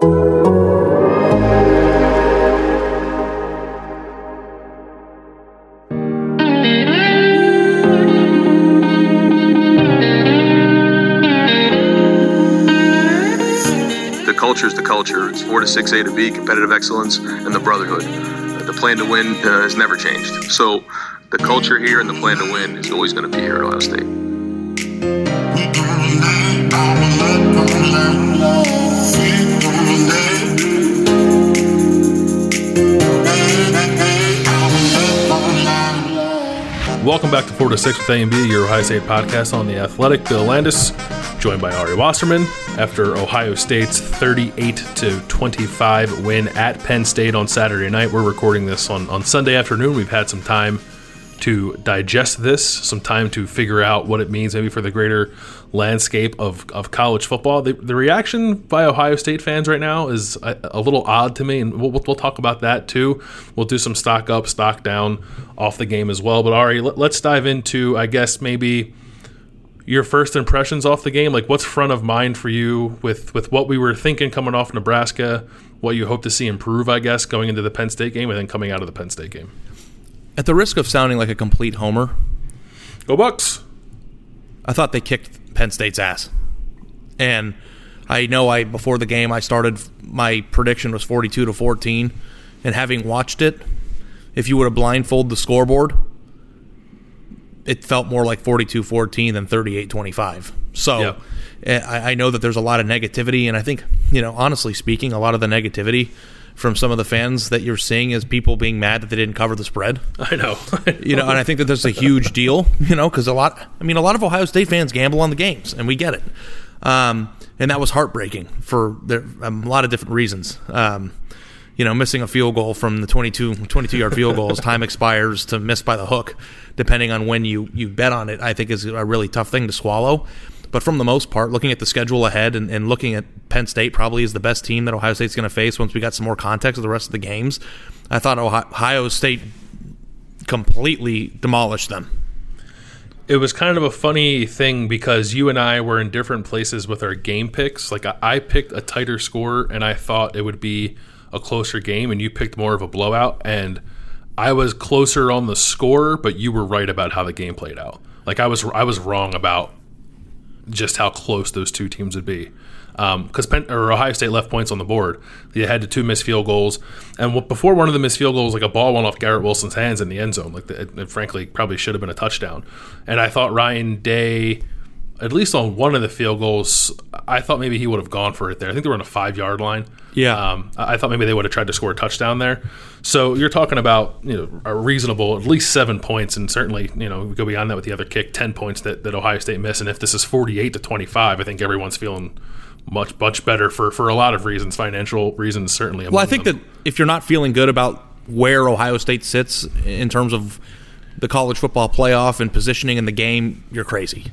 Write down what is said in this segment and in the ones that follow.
The culture is the culture. It's 4 to 6 A to B, competitive excellence, and the brotherhood. The plan to win uh, has never changed. So the culture here and the plan to win is always going to be here at Ohio State. Welcome back to 4 to 6 with A&B, your Ohio State podcast on the Athletic. Bill Landis, joined by Ari Wasserman after Ohio State's 38 to 25 win at Penn State on Saturday night. We're recording this on, on Sunday afternoon. We've had some time to digest this, some time to figure out what it means maybe for the greater landscape of, of college football. The, the reaction by Ohio State fans right now is a, a little odd to me, and we'll, we'll talk about that too. We'll do some stock up, stock down off the game as well. But Ari, let, let's dive into, I guess, maybe your first impressions off the game. Like, what's front of mind for you with, with what we were thinking coming off Nebraska, what you hope to see improve, I guess, going into the Penn State game, and then coming out of the Penn State game? At the risk of sounding like a complete homer, Go Bucks! I thought they kicked Penn State's ass. And I know I before the game I started my prediction was 42 to 14 and having watched it, if you would have blindfolded the scoreboard, it felt more like 42-14 than 38-25. So Yeah. eh, I, I know that there's a lot of negativity, and I think you know, honestly speaking, a lot of the negativity from some of the fans that you're seeing is people being mad that they didn't cover the spread. I know. You know, and I think that that's a huge deal. You know, because a lot, I mean, a lot of Ohio State fans gamble on the games, and we get it. Um, and that was heartbreaking for there, um, a lot of different reasons. Um, you know, missing a field goal from the 22, 22 yard field goals, time expires to miss by the hook, depending on when you, you bet on it, I think is a really tough thing to swallow. But from the most part, looking at the schedule ahead and, and looking at Penn State probably is the best team that Ohio State's going to face once we got some more context of the rest of the games. I thought Ohio State completely demolished them. it was kind of a funny thing because you and I were in different places with our game picks. Like I, I picked a tighter score and I thought it would be a closer game, and you picked more of a blowout. And I was closer on the score, but you were right about how the game played out. Like I was, I was wrong about just how close those two teams would be. Um, because Penn or Ohio State left points on the board. They had two missed field goals, and before one of the missed field goals, like a ball went off Garrett Wilson's hands in the end zone. Like, the, it, it frankly, probably should have been a touchdown. And I thought Ryan Day, at least on one of the field goals, I thought maybe he would have gone for it there. I think they were on a five yard line. Yeah. Um, I thought maybe they would have tried to score a touchdown there. So you're talking about you know a reasonable at least seven points, and certainly you know we go beyond that with the other kick, ten points that, that Ohio State missed. And if this is 48 to 25, I think everyone's feeling much much better for for a lot of reasons, financial reasons certainly. Well, I think them. that if you're not feeling good about where Ohio State sits in terms of the college football playoff and positioning in the game, you're crazy.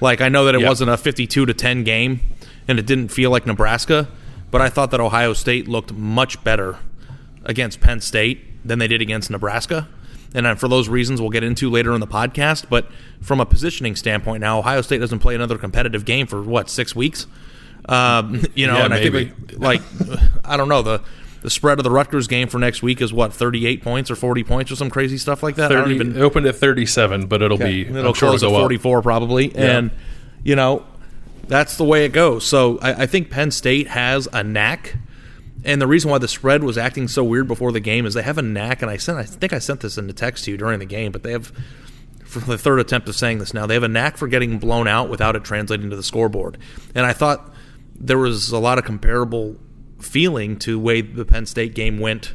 Like I know that it yep. wasn't a 52 to 10 game and it didn't feel like Nebraska, but I thought that Ohio State looked much better against Penn State than they did against Nebraska. And for those reasons, we'll get into later in the podcast. But from a positioning standpoint, now Ohio State doesn't play another competitive game for what six weeks. Um, you know, yeah, and maybe. I think like I don't know the the spread of the Rutgers game for next week is what thirty eight points or forty points or some crazy stuff like that. 30, I don't even it opened at thirty seven, but it'll okay. be it'll close at forty four probably, yeah. and you know that's the way it goes. So I, I think Penn State has a knack and the reason why the spread was acting so weird before the game is they have a knack, and I sent I think I sent this in the text to you during the game, but they have for the third attempt of saying this now, they have a knack for getting blown out without it translating to the scoreboard. And I thought there was a lot of comparable feeling to way the Penn State game went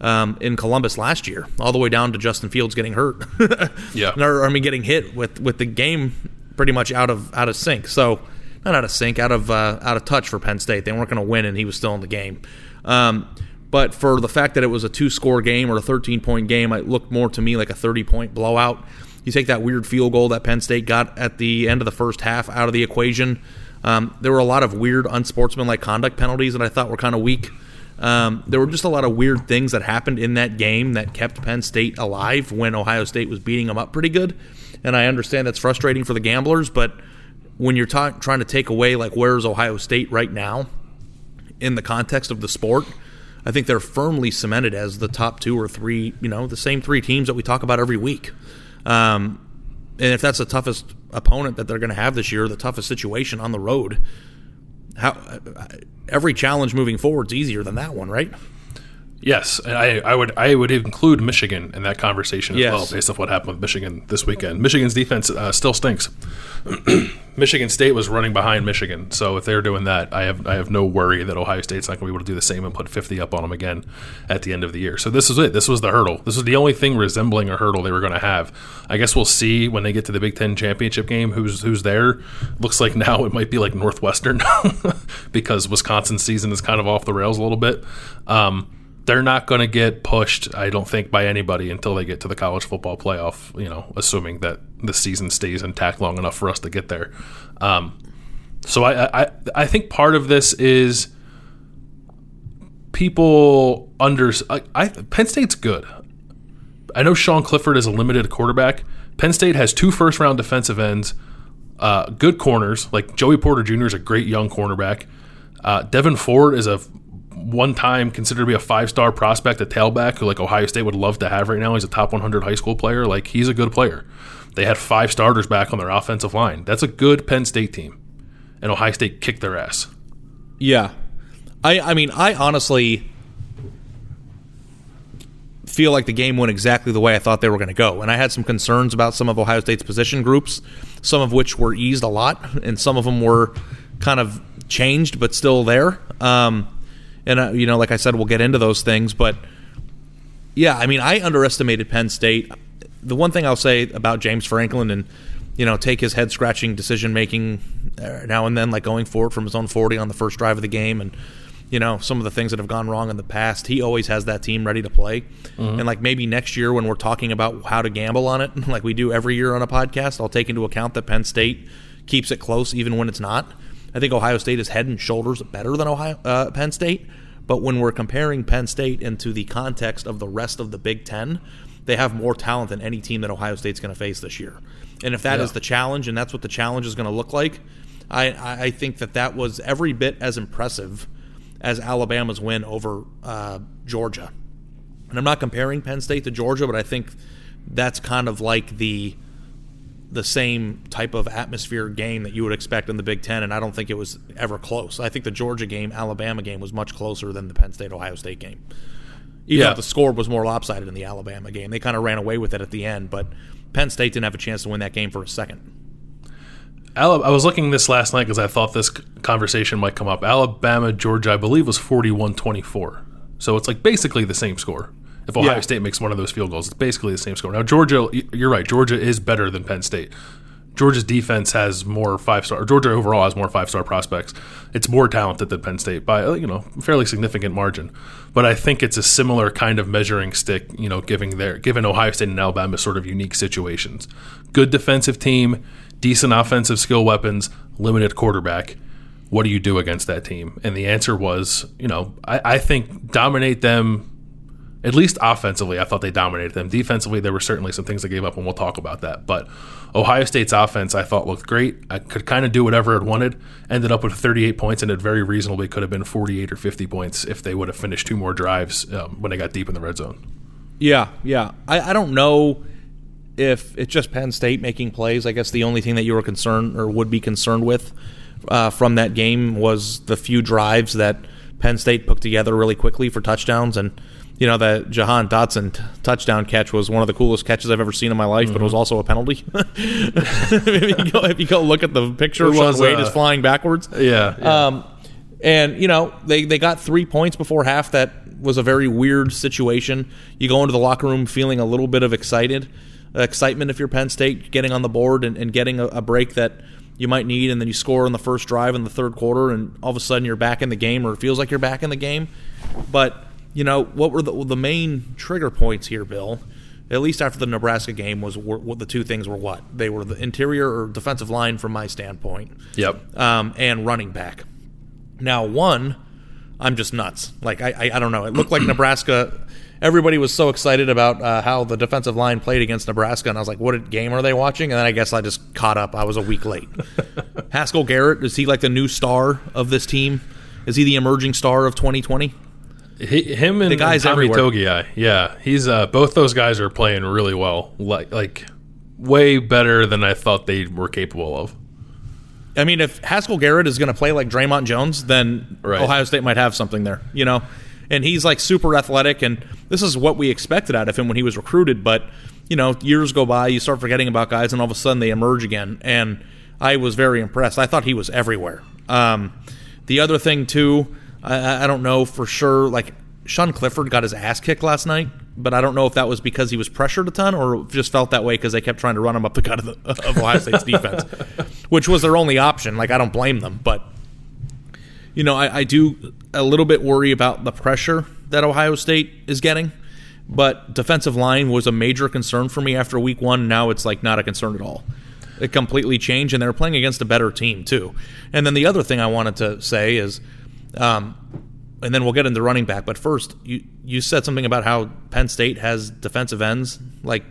um, in Columbus last year, all the way down to Justin Fields getting hurt. yeah, or I mean getting hit with with the game pretty much out of out of sync. So not out of sync, out of uh, out of touch for Penn State. They weren't going to win, and he was still in the game. Um, but for the fact that it was a two score game or a 13 point game, it looked more to me like a 30 point blowout. You take that weird field goal that Penn State got at the end of the first half out of the equation. Um, there were a lot of weird, unsportsmanlike conduct penalties that I thought were kind of weak. Um, there were just a lot of weird things that happened in that game that kept Penn State alive when Ohio State was beating them up pretty good. And I understand that's frustrating for the gamblers, but when you're ta- trying to take away like where's Ohio State right now in the context of the sport, I think they're firmly cemented as the top two or three, you know, the same three teams that we talk about every week. Um, and if that's the toughest opponent that they're going to have this year, the toughest situation on the road, how every challenge moving forward is easier than that one, right? Yes, I, I would I would include Michigan in that conversation as yes. well, based off what happened with Michigan this weekend. Michigan's defense uh, still stinks. Michigan State was running behind Michigan, so if they're doing that, I have I have no worry that Ohio State's not going to be able to do the same and put 50 up on them again at the end of the year. So this is it. This was the hurdle. This was the only thing resembling a hurdle they were going to have. I guess we'll see when they get to the Big Ten championship game who's who's there. Looks like now it might be like Northwestern because Wisconsin's season is kind of off the rails a little bit. Um, they're not going to get pushed, I don't think, by anybody until they get to the college football playoff. You know, assuming that the season stays intact long enough for us to get there. Um, so I, I, I think part of this is people under. I, I Penn State's good. I know Sean Clifford is a limited quarterback. Penn State has two first round defensive ends, uh, good corners. Like Joey Porter Jr. is a great young cornerback. Uh, Devyn Ford is a one time considered to be a five star prospect a tailback who like Ohio State would love to have right now. He's a top 100 high school player. Like he's a good player. They had five starters back on their offensive line. That's a good Penn State team, and Ohio State kicked their ass. Yeah, I I mean I honestly feel like the game went exactly the way I thought they were going to go, and I had some concerns about some of Ohio State's position groups, some of which were eased a lot, and some of them were kind of changed but still there. Um, and uh, you know, like I said, we'll get into those things. But yeah, I mean, I underestimated Penn State. The one thing I'll say about James Franklin and you know take his head scratching decision making uh, now and then, like going forward from his own forty on the first drive of the game, and you know some of the things that have gone wrong in the past. He always has that team ready to play, mm-hmm. and like maybe next year when we're talking about how to gamble on it, like we do every year on a podcast, I'll take into account that Penn State keeps it close even when it's not. I think Ohio State is head and shoulders better than Ohio uh, Penn State. But when we're comparing Penn State into the context of the rest of the Big Ten, they have more talent than any team that Ohio State's going to face this year. And if that yeah. is the challenge, and that's what the challenge is going to look like, I, I think that that was every bit as impressive as Alabama's win over uh, Georgia. And I'm not comparing Penn State to Georgia, but I think that's kind of like the the same type of atmosphere game that you would expect in the Big Ten, and I don't think it was ever close. I think the Georgia game, Alabama game, was much closer than the Penn State Ohio State game. Even yeah. though the score was more lopsided in the Alabama game, they kind of ran away with it at the end. But Penn State didn't have a chance to win that game for a second. I was looking this last night because I thought this conversation might come up. Alabama, Georgia, I believe, was 41 24. So it's like basically the same score. If Ohio yeah. State makes one of those field goals, it's basically the same score. Now, Georgia, you're right. Georgia is better than Penn State. Georgia's defense has more five star. Georgia overall has more five star prospects. It's more talented than Penn State by uh, you know fairly significant margin. But I think it's a similar kind of measuring stick. You know, giving their given Ohio State and Alabama sort of unique situations. Good defensive team, decent offensive skill weapons, limited quarterback. What do you do against that team? And the answer was, you know, I, I think dominate them at least offensively, I thought they dominated them. Defensively, there were certainly some things they gave up, and we'll talk about that. But Ohio State's offense, I thought, looked great. I could kind of do whatever it wanted. Ended up with 38 points, and it very reasonably could have been 48 or 50 points if they would have finished two more drives um, when they got deep in the red zone. Yeah, yeah. I, I don't know if it's just Penn State making plays. I guess the only thing that you were concerned or would be concerned with uh, from that game was the few drives that Penn State put together really quickly for touchdowns and – you know, that Jahan Dotson t- touchdown catch was one of the coolest catches I've ever seen in my life, mm-hmm. but it was mm-hmm. also a penalty. if, you go, if, you go, look at the picture, it was, Wade uh, is flying backwards. Yeah. yeah. Um, and, you know, they, they got three points before half. That was a very weird situation. You go into the locker room feeling a little bit of excited, excitement if you're Penn State, getting on the board and, and getting a, a break that you might need, and then you score on the first drive in the third quarter, and all of a sudden you're back in the game, or it feels like you're back in the game. But you know, what were the, the main trigger points here, Bill? At least after the Nebraska game, was what the two things were what they were the interior or defensive line from my standpoint. Yep. Um, and running back. Now, one, I'm just nuts. Like I, I, I don't know. It looked like Nebraska. Everybody was so excited about uh, how the defensive line played against Nebraska, and I was like, "What game are they watching?" And then I guess I just caught up. I was a week late. Haskell Garrett is he like the new star of this team? Is he the emerging star of 2020? He, him and, the guys Tommy Togiai, yeah, he's uh, both those guys are playing really well, like like way better than I thought they were capable of. I mean, if Haskell Garrett is going to play like Dre'Mont Jones, then right. Ohio State might have something there, you know. And he's like super athletic, and this is what we expected out of him when he was recruited. But you know, years go by, you start forgetting about guys, and all of a sudden they emerge again. And I was very impressed. I thought he was everywhere. Um, the other thing too I, I don't know for sure. Like Sean Clifford got his ass kicked last night, but I don't know if that was because he was pressured a ton or just felt that way because they kept trying to run him up the gut of, the, of Ohio State's defense, which was their only option. Like I don't blame them, but you know I, I do a little bit worry about the pressure that Ohio State is getting. But defensive line was a major concern for me after week one. Now it's like not a concern at all. It completely changed, and they're playing against a better team too. And then the other thing I wanted to say is um, and then we'll get into running back. But first, you you said something about how Penn State has defensive ends like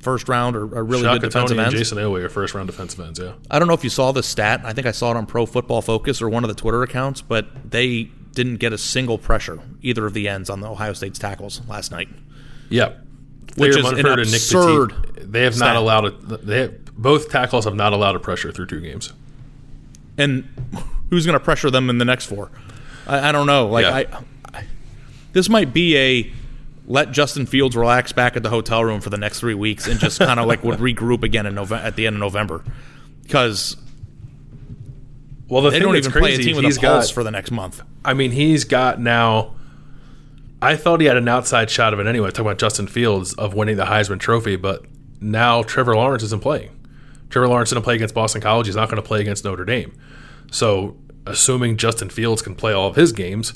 first round or, or really Shaka good defensive Toney ends. Jayson Oweh are first round defensive ends. Yeah. I don't know if you saw this stat. I think I saw it on Pro Football Focus or one of the Twitter accounts, but they didn't get a single pressure either of the ends on the Ohio State's tackles last night. Yeah, Which is an absurd. They have stat. not allowed it. They have, both tackles have not allowed a pressure through two games. And who's going to pressure them in the next four? I, I don't know. Like yeah. I, I, this might be a let Justin Fields relax back at the hotel room for the next three weeks and just kind of like would regroup again in November at the end of November because well the they don't even play a team with a pulse got, for the next month. I mean, he's got now. I thought he had an outside shot of it anyway. Talking about Justin Fields of winning the Heisman Trophy, but now Trevor Lawrence isn't playing. Trevor Lawrence didn't play against Boston College. He's not going to play against Notre Dame. So assuming Justin Fields can play all of his games,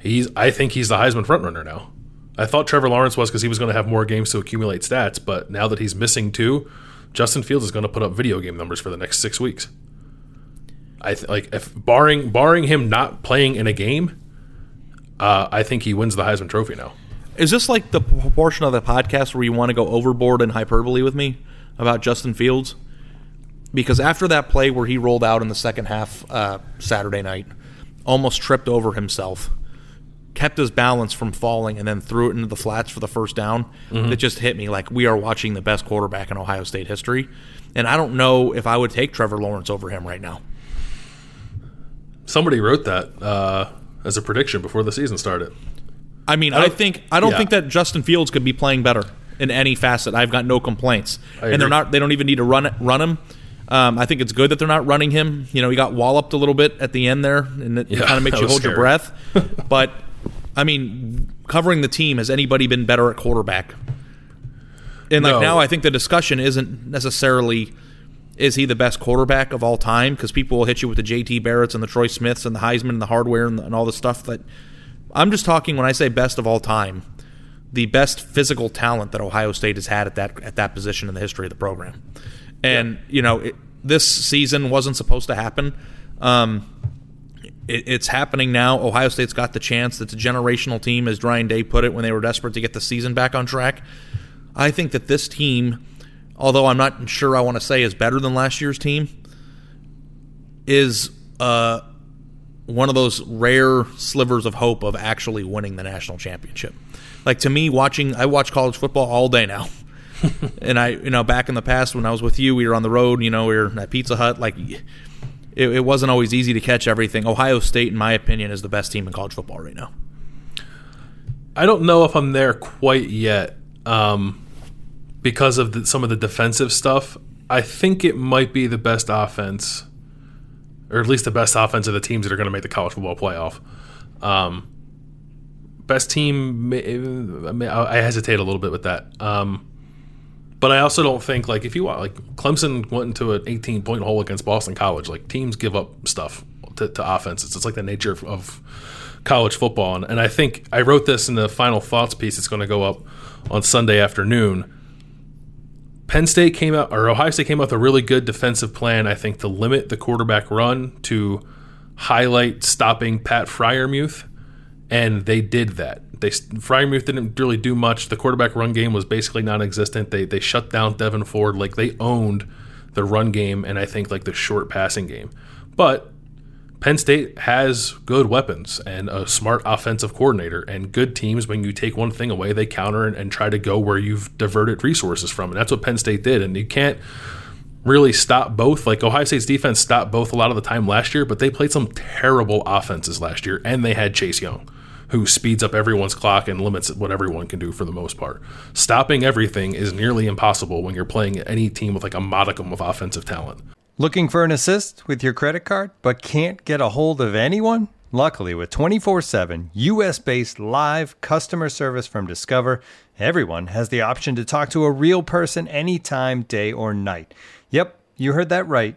he's I think he's the Heisman frontrunner now. I thought Trevor Lawrence was because he was going to have more games to accumulate stats, but now that he's missing two, Justin Fields is going to put up video game numbers for the next six weeks. I th- like if barring barring him not playing in a game, uh, I think he wins the Heisman Trophy now. Is this like the portion of the podcast where you want to go overboard and hyperbole with me about Justin Fields? Because after that play where he rolled out in the second half uh, Saturday night, almost tripped over himself, kept his balance from falling, and then threw it into the flats for the first down. Mm-hmm. It just hit me like we are watching the best quarterback in Ohio State history, and I don't know if I would take Trevor Lawrence over him right now. Somebody wrote that uh, as a prediction before the season started. I mean, I, I think I don't yeah. think that Justin Fields could be playing better in any facet. I've got no complaints, and they're not. They don't even need to run run him. Um, I think it's good that they're not running him. You know, he got walloped a little bit at the end there, and it, yeah, kind of makes you hold scary. your breath. but I mean, covering the team has anybody been better at quarterback? And like no. now, I think the discussion isn't necessarily is he the best quarterback of all time? Because people will hit you with the J.T. Barretts and the Troy Smiths and the Heisman and the hardware and, and all the stuff that. I'm just talking when I say best of all time, the best physical talent that Ohio State has had at that at that position in the history of the program. And you know, it, this season wasn't supposed to happen. Um, it, it's happening now. Ohio State's got the chance. It's a generational team, as Ryan Day put it when they were desperate to get the season back on track. I think that this team, although I'm not sure I want to say is better than last year's team, is uh, one of those rare slivers of hope of actually winning the national championship. Like to me, watching I watch college football all day now. and I, you know, back in the past when I was with you, we were on the road. You know, we were at Pizza Hut. Like, it, it wasn't always easy to catch everything. Ohio State, in my opinion, is the best team in college football right now. I don't know if I'm there quite yet um, because of the, some of the defensive stuff. I think it might be the best offense, or at least the best offense of the teams that are going to make the college football playoff. Um, best team, I hesitate a little bit with that. Um, but I also don't think like if you want like Clemson went into an 18 point hole against Boston College. Like teams give up stuff to, to offenses. It's like the nature of, of college football. And, and I think I wrote this in the final thoughts piece. It's going to go up on Sunday afternoon. Penn State came out or Ohio State came out with a really good defensive plan. I think to limit the quarterback run to highlight stopping Pat Freiermuth, and they did that they Freiermuth didn't really do much. The quarterback run game was basically non-existent. They they shut down Devyn Ford. Like they owned the run game and I think like the short passing game. But Penn State has good weapons and a smart offensive coordinator and good teams. When you take one thing away, they counter and, and try to go where you've diverted resources from, and that's what Penn State did. And you can't really stop both. Like Ohio State's defense stopped both a lot of the time last year, but they played some terrible offenses last year, and they had Chase Young who speeds up everyone's clock and limits what everyone can do for the most part. Stopping everything is nearly impossible when you're playing any team with like a modicum of offensive talent. Looking for an assist with your credit card, but can't get a hold of anyone? Luckily, with 24 7 US based live customer service from Discover, everyone has the option to talk to a real person anytime, day or night. Yep, you heard that right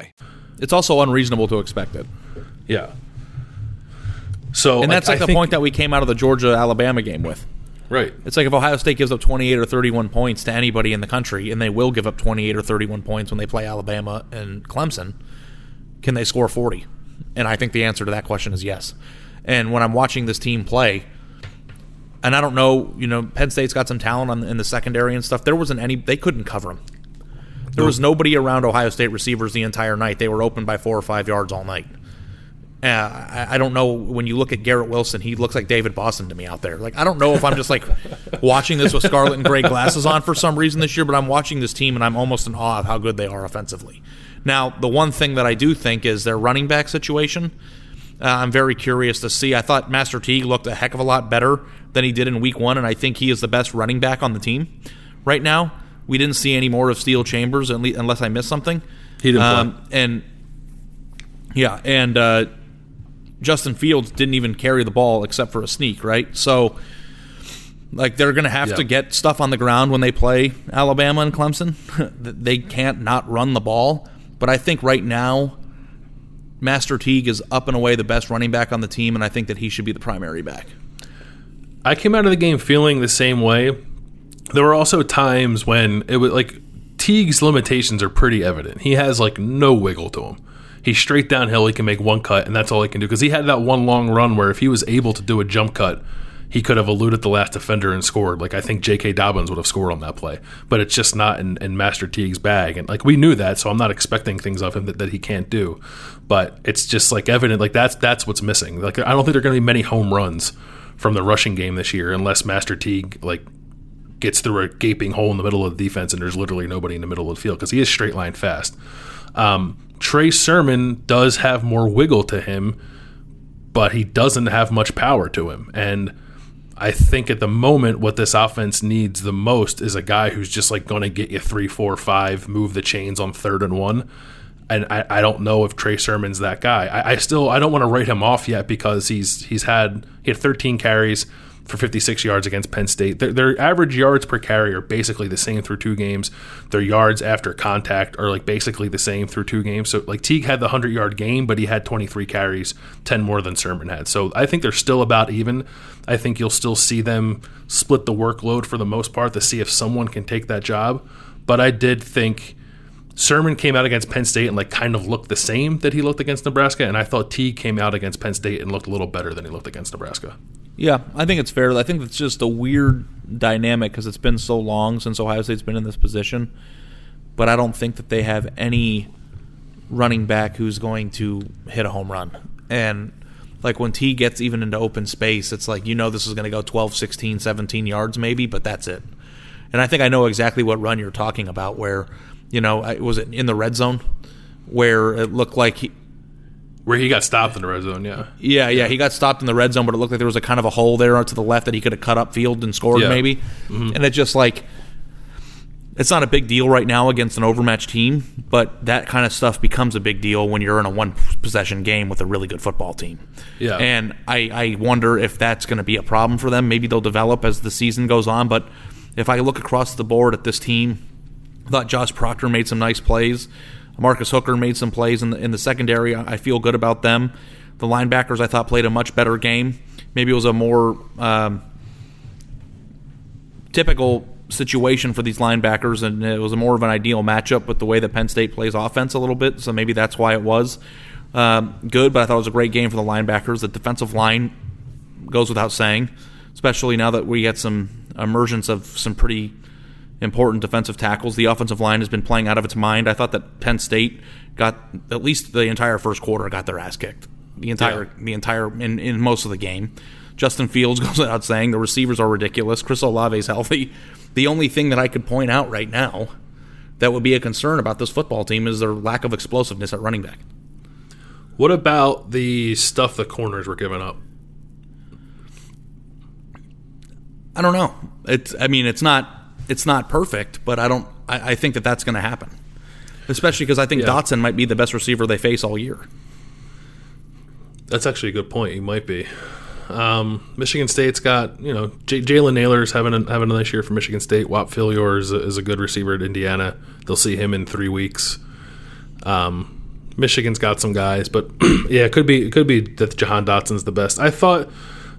It's also unreasonable to expect it. Yeah. So, and that's like, the think, point that we came out of the Georgia Alabama game with. Right. It's like if Ohio State gives up 28 or 31 points to anybody in the country, and they will give up 28 or 31 points when they play Alabama and Clemson, can they score 40? And I think the answer to that question is yes. And when I'm watching this team play, and I don't know, you know, Penn State's got some talent on, in the secondary and stuff. There wasn't any; they couldn't cover them. There was nobody around Ohio State receivers the entire night. They were open by four or five yards all night. Uh, I, I, don't know. When you look at Garrett Wilson, he looks like David Boston to me out there. Like I don't know if I'm just like watching this with scarlet and gray glasses on for some reason this year, but I'm watching this team and I'm almost in awe of how good they are offensively. Now, the one thing that I do think is their running back situation. Uh, I'm very curious to see. I thought Master Teague looked a heck of a lot better than he did in Week One, and I think he is the best running back on the team right now. We didn't see any more of Steele Chambers unless I missed something. He didn't um, And yeah, and uh, Justin Fields didn't even carry the ball except for a sneak, right? So like they're going to have to get stuff on the ground when they play Alabama and Clemson. they can't not run the ball, but I think right now Master Teague is up and away the best running back on the team and I think that he should be the primary back. I came out of the game feeling the same way there were also times when it was like Teague's limitations are pretty evident. He has like no wiggle to him. He's straight downhill. He can make one cut, and that's all he can do. Because he had that one long run where if he was able to do a jump cut, he could have eluded the last defender and scored. Like I think J.K. Dobbins would have scored on that play, but it's just not in, in Master Teague's bag. And like we knew that, so I'm not expecting things of him that, that he can't do. But it's just like evident, like that's that's what's missing. Like I don't think there are going to be many home runs from the rushing game this year unless Master Teague like gets through a gaping hole in the middle of the defense and there's literally nobody in the middle of the field because he is straight line fast. Um, Trey Sermon does have more wiggle to him, but he doesn't have much power to him. And I think at the moment, what this offense needs the most is a guy who's just like going to get you three, four, five, move the chains on third and one. And I, I don't know if Trey Sermon's that guy. I, I still I don't want to write him off yet because he's he's had he had 13 carries, for 56 yards against Penn State. Their, their, average yards per carry are basically the same through two games. Their yards after contact are like basically the same through two games. So like Teague had the 100 yard game, but he had 23 carries, 10 more than Sermon had. So I think they're still about even. I think you'll still see them split the workload for the most part to see if someone can take that job. But I did think Sermon came out against Penn State and like kind of looked the same that he looked against Nebraska, and I thought Teague came out against Penn State and looked a little better than he looked against Nebraska. Yeah, I think it's fair. I think it's just a weird dynamic because it's been so long since Ohio State's been in this position. But I don't think that they have any running back who's going to hit a home run. And like when T gets even into open space, it's like you know this is going to go 12, 16, 17 yards maybe, but that's it. And I think I know exactly what run you're talking about where, you know, was it in the red zone where it looked like he, where he got stopped in the red zone, yeah. Yeah, yeah, he got stopped in the red zone, but it looked like there was a kind of a hole there to the left that he could have cut up field and scored Yeah. maybe. Mm-hmm. And it just like it's not a big deal right now against an overmatched team, but that kind of stuff becomes a big deal when you're in a one possession game with a really good football team. Yeah. And I, I wonder if that's going to be a problem for them. Maybe they'll develop as the season goes on, but if I look across the board at this team, I thought Josh Proctor made some nice plays. Marcus Hooker made some plays in the, in the secondary. I feel good about them. The linebackers I thought played a much better game. Maybe it was a more um, typical situation for these linebackers, and it was a more of an ideal matchup with the way that Penn State plays offense a little bit. So maybe that's why it was um, good. But I thought it was a great game for the linebackers. The defensive line goes without saying, especially now that we get some emergence of some pretty important defensive tackles. The offensive line has been playing out of its mind. I thought that Penn State got at least the entire first quarter got their ass kicked. The entire the entire in, in most of the game. Justin Fields goes without saying. The receivers are ridiculous. Chris Olave's healthy. The only thing that I could point out right now that would be a concern about this football team is their lack of explosiveness at running back. What about the stuff the corners were giving up? I don't know. It's I mean it's not it's not perfect, but I don't I, I think that that's going to happen. Especially because I think Yeah. Dotson might be the best receiver they face all year. That's actually a good point. He might be. Um, Michigan State's got you know J- Jalen Nailor's having a, having a nice year for Michigan State. Whop Philyor is a, is a good receiver at Indiana. They'll see him in three weeks. Um, Michigan's got some guys, but yeah, it could be it could be that Jahan Dotson's the best. I thought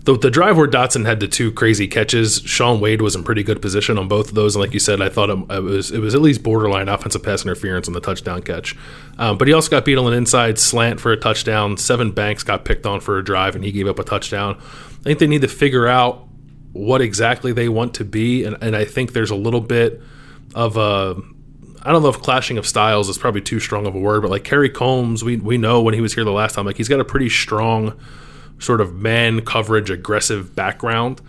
the the drive where Dotson had the two crazy catches, Shaun Wade was in pretty good position on both of those, and like you said, I thought it, it was it was at least borderline offensive pass interference on the touchdown catch. Um, but he also got beat on an inside slant for a touchdown. Sevyn Banks got picked on for a drive, and he gave up a touchdown. I think they need to figure out what exactly they want to be, and, and I think there's a little bit of a I don't know if clashing of styles is probably too strong of a word, but like Kerry Coombs, we we know when he was here the last time, like he's got a pretty strong sort of man coverage, aggressive background.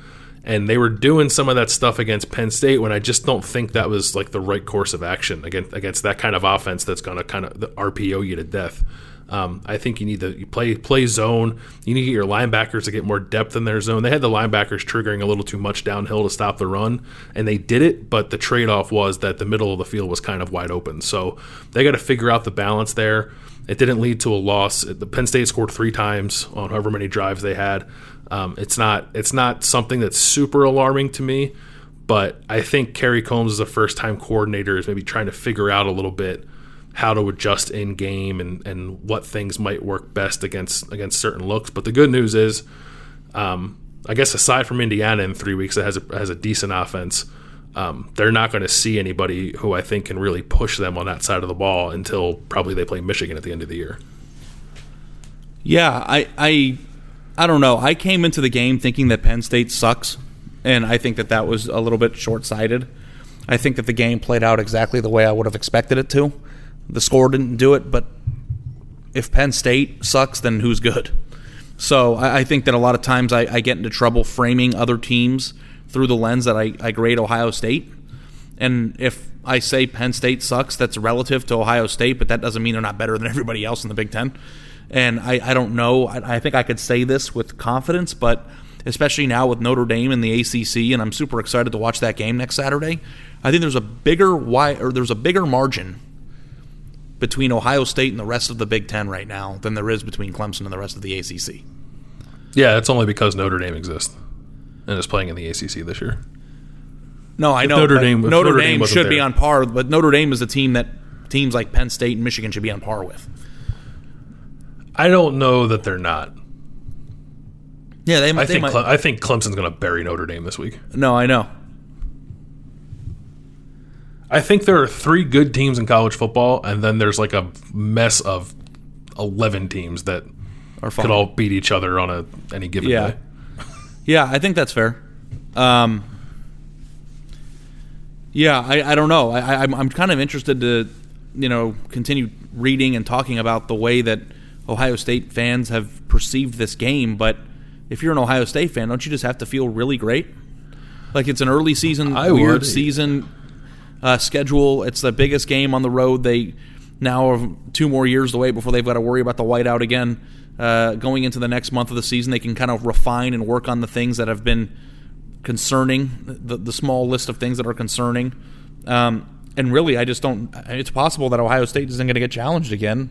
And they were doing some of that stuff against Penn State when I just don't think that was like the right course of action against against that kind of offense that's going to kind of RPO you to death. Um, I think you need to you play play zone. You need to get your linebackers to get more depth in their zone. They had the linebackers triggering a little too much downhill to stop the run, and they did it. But the trade off was that the middle of the field was kind of wide open. So they got to figure out the balance there. It didn't lead to a loss. The Penn State scored three times on however many drives they had. Um, it's not it's not something that's super alarming to me, but I think Kerry Coombs as a first time coordinator is maybe trying to figure out a little bit how to adjust in game and, and what things might work best against against certain looks. But the good news is, um, I guess aside from Indiana in three weeks that has a, has a decent offense, um, they're not going to see anybody who I think can really push them on that side of the ball until probably they play Michigan at the end of the year. Yeah, I, I I don't know. I came into the game thinking that Penn State sucks, and I think that that was a little bit short sighted. I think that the game played out exactly the way I would have expected it to. The score didn't do it, but if Penn State sucks, then who's good? So I, I think that a lot of times I, I, get into trouble framing other teams through the lens that I, I grade Ohio State. And if I say Penn State sucks, that's relative to Ohio State, but that doesn't mean they're not better than everybody else in the Big Ten. And I, I don't know. I, I think I could say this with confidence, but especially now with Notre Dame and the ACC, and I'm super excited to watch that game next Saturday. I think there's a bigger why or there's a bigger margin between Ohio State and the rest of the Big Ten right now than there is between Clemson and the rest of the ACC. Yeah, it's only because Notre Dame exists and is playing in the ACC this year. No, I know Notre Dame. Notre, Notre, Dame, Dame should there. be on par, but Notre Dame is a team that teams like Penn State and Michigan should be on par with. I don't know that they're not. Yeah, they. I they think might. Cle- I think Clemson's going to bury Notre Dame this week. No, I know. I think there are three good teams in college football, and then there's like a mess of eleven teams that could all beat each other on a any given yeah. day. Yeah, I think that's fair. Um, yeah, I, I don't know. I, I'm, I'm kind of interested to, you know, continue reading and talking about the way that Ohio State fans have perceived this game. But if you're an Ohio State fan, don't you just have to feel really great? Like it's an early season, I weird would. season uh, schedule. It's the biggest game on the road. They now are two more years to wait before they've got to worry about the whiteout again. Uh, going into the next month of the season, they can kind of refine and work on the things that have been concerning, the, the small list of things that are concerning. Um, and really, I just don't. It's possible that Ohio State isn't going to get challenged again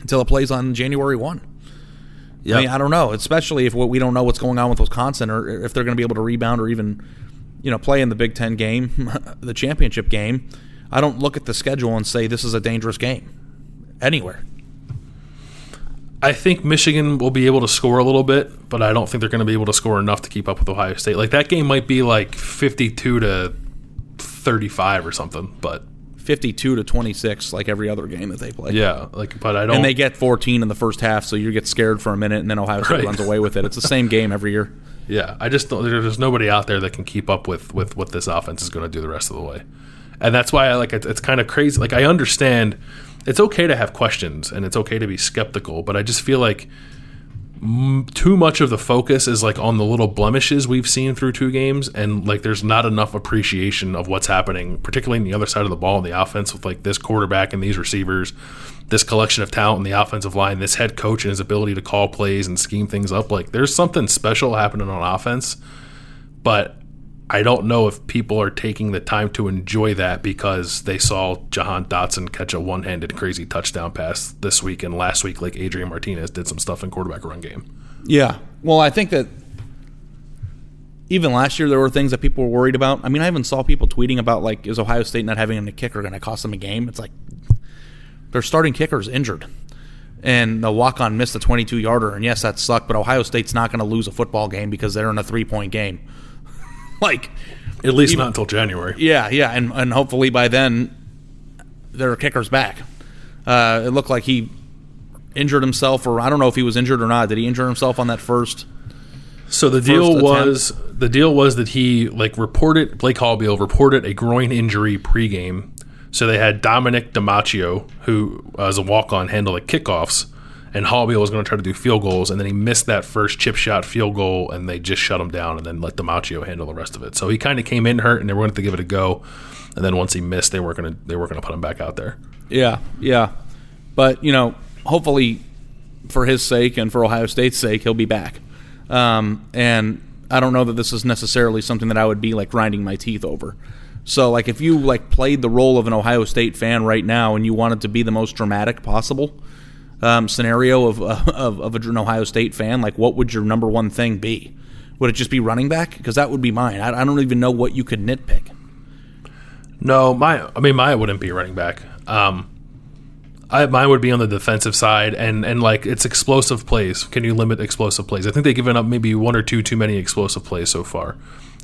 until it plays on January 1. Yep. I mean, I don't know, especially if we don't know what's going on with Wisconsin or if they're going to be able to rebound or even, you know, play in the Big Ten game, the championship game. I don't look at the schedule and say this is a dangerous game anywhere. I think Michigan will be able to score a little bit, but I don't think they're going to be able to score enough to keep up with Ohio State. Like that game might be like 52 to 35 or something, but 52 to 26 like every other game that they play. Yeah, like but I don't And they get 14 in the first half, so you get scared for a minute and then Ohio State right. runs away with it. It's the same game every year. Yeah, I just don't, there's nobody out there that can keep up with with what this offense is going to do the rest of the way. And that's why I like it, it's kind of crazy. Like I understand it's okay to have questions and it's okay to be skeptical, but I just feel like m- too much of the focus is like on the little blemishes we've seen through two games, and like there's not enough appreciation of what's happening, particularly in the other side of the ball in the offense with like this quarterback and these receivers, this collection of talent in the offensive line, this head coach and his ability to call plays and scheme things up. Like there's something special happening on offense, but I don't know if people are taking the time to enjoy that because they saw Jahan Dotson catch a one handed crazy touchdown pass this week and last week, like Adrian Martinez did some stuff in quarterback run game. Yeah. Well, I think that even last year there were things that people were worried about. I mean, I even saw people tweeting about like, is Ohio State not having a kicker going to cost them a game? It's like their starting kicker's injured. And the walk on missed a 22 yarder. And yes, that sucked, but Ohio State's not going to lose a football game because they're in a three point game. like at least even, not until January. Yeah, yeah, and and hopefully by then their kicker's back. Uh, it looked like he injured himself, or I don't know if he was injured or not. Did he injure himself on that first? So the deal was the deal was that he like reported Blake Haubeil reported a groin injury pregame. So they had Dominic DiMaccio, who as a walk on, handle the kickoffs and Haubeil was going to try to do field goals, and then he missed that first chip shot field goal, and they just shut him down, and then let DiMaccio handle the rest of it. So he kind of came in hurt, and they were going to give it a go, and then once he missed, they weren't going to they were going to put him back out there. Yeah, yeah, but you know, hopefully, for his sake and for Ohio State's sake, he'll be back. Um, and I don't know that this is necessarily something that I would be like grinding my teeth over. So, like, if you like played the role of an Ohio State fan right now, and you wanted to be the most dramatic possible um, scenario of, of, of an Ohio State fan, like what would your number one thing be? Would it just be running back? Because that would be mine. I, I, don't even know what you could nitpick. No, my I mean mine wouldn't be running back. Um, I, mine would be on the defensive side, and and like it's explosive plays. Can you limit explosive plays? I think they've given up maybe one or two too many explosive plays so far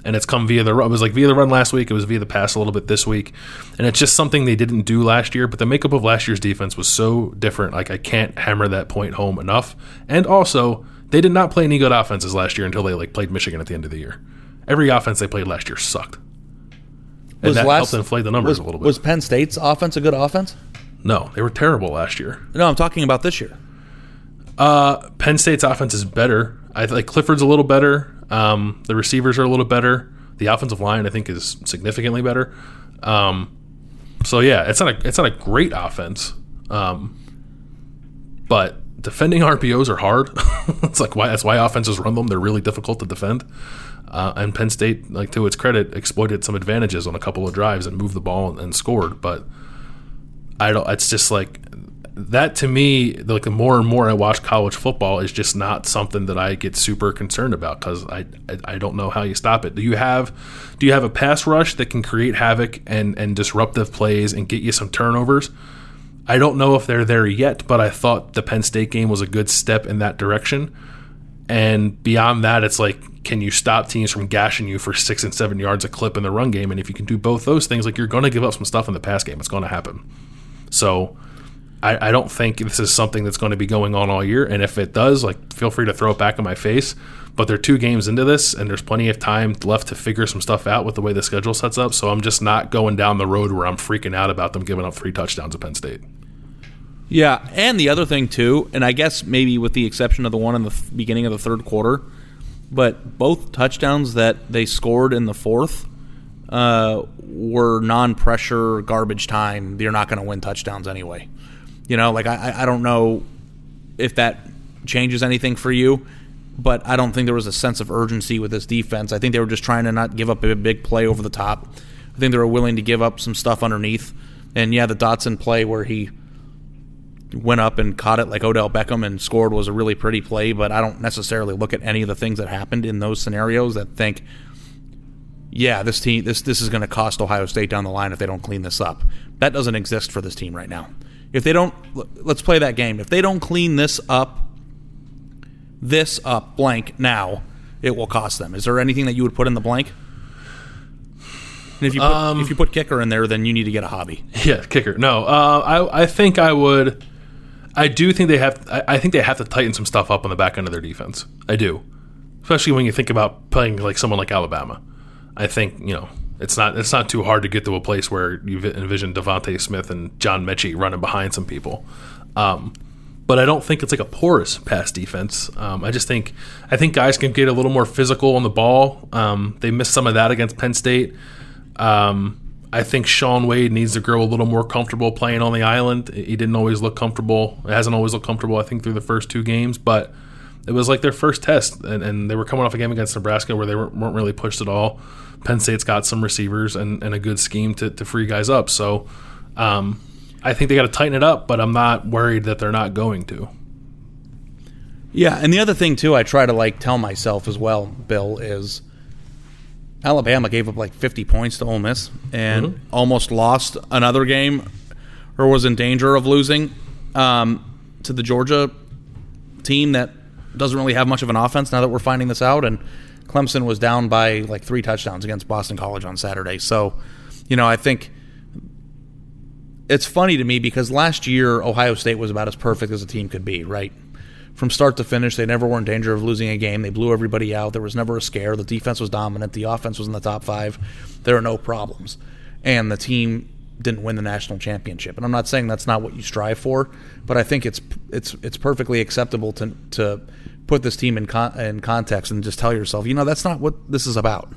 and it's come via the run. It was like via the run last week. It was via the pass a little bit this week, and it's just something they didn't do last year. But the makeup of last year's defense was so different. Like I can't hammer that point home enough. And also, They did not play any good offenses last year until they like played Michigan at the end of the year. Every offense they played last year sucked. And that helped inflate the numbers was, a little bit. Was Penn State's offense a good offense? no, they were terrible last year. No, I'm talking about this year. Uh, Penn State's offense is better. I like Clifford's a little better. Um, the receivers are a little better. The offensive line, I think, is significantly better. Um, so yeah, it's not a it's not a great offense, um, but defending RPOs are hard. it's like why that's why offenses run them. They're really difficult to defend. Uh, and Penn State, like to its credit, exploited some advantages on a couple of drives and moved the ball and, and scored. But I don't. It's just like that to me. Like the more and more I watch college football, is just not something that I get super concerned about because I, I I don't know how you stop it. Do you have do you have a pass rush that can create havoc and and disruptive plays and get you some turnovers? I don't know if they're there yet, but I thought the Penn State game was a good step in that direction. And beyond that, it's like, can you stop teams from gashing you for six and seven yards a clip in the run game? And if you can do both those things, like you're going to give up some stuff in the pass game. It's going to happen. So I, I don't think this is something that's going to be going on all year. And if it does, like, feel free to throw it back in my face. But they're two games into this, and there's plenty of time left to figure some stuff out with the way the schedule sets up. So I'm just not going down the road where I'm freaking out about them giving up three touchdowns at Penn State. Yeah, and the other thing too, and I guess maybe with the exception of the one in the th- beginning of the third quarter, but both touchdowns that they scored in the fourth uh, were non-pressure garbage time. You're not going to win touchdowns anyway. You know, like I, I don't know if that changes anything for you, but I don't think there was a sense of urgency with this defense. I think they were just trying to not give up a big play over the top. I think they were willing to give up some stuff underneath. And yeah, the Dotson play where he went up and caught it like Odell Beckham and scored was a really pretty play, but I don't necessarily look at any of the things that happened in those scenarios that think, yeah, this team this this is going to cost Ohio State down the line if they don't clean this up. That doesn't exist for this team right now. If they don't let's play that game. If they don't clean this up this up blank now, it will cost them. Is there anything that you would put in the blank? And if you put, if you put kicker in there, then you need to get a hobby. Yeah, kicker. No, uh, I I think I would. I do think they have. I, I think they have to tighten some stuff up on the back end of their defense. I do, especially when you think about playing like someone like Alabama. I think you know it's not it's not too hard to get to a place where you envision DeVonta Smith and John Metchie running behind some people. Um, but I don't think it's like a porous pass defense. Um, I just think I think guys can get a little more physical on the ball. Um, they missed some of that against Penn State. Um, I think Shaun Wade needs to grow a little more comfortable playing on the island. He didn't always look comfortable. It hasn't always looked comfortable. I think through the first two games, but it was like their first test, and, and they were coming off a game against Nebraska where they weren't, weren't really pushed at all. Penn State's got some receivers and, and a good scheme to, to free guys up. So um, I think they got to tighten it up, but I'm not worried that they're not going to. Yeah, and the other thing too, I try to like tell myself as well, Bill, is Alabama gave up like 50 points to Ole Miss and almost lost another game, or was in danger of losing um, to the Georgia team that doesn't really have much of an offense. Now that we're finding this out, and Clemson was down by like three touchdowns against Boston College on Saturday. So, you know, I think it's funny to me because last year Ohio State was about as perfect as a team could be, right? From start to finish, they never were in danger of losing a game. They blew everybody out. There was never a scare. The defense was dominant. The offense was in the top five. There are no problems. And the team didn't win the national championship. And I'm not saying that's not what you strive for, but I think it's it's it's perfectly acceptable to to put this team in con- in context and just tell yourself, you know, that's not what this is about.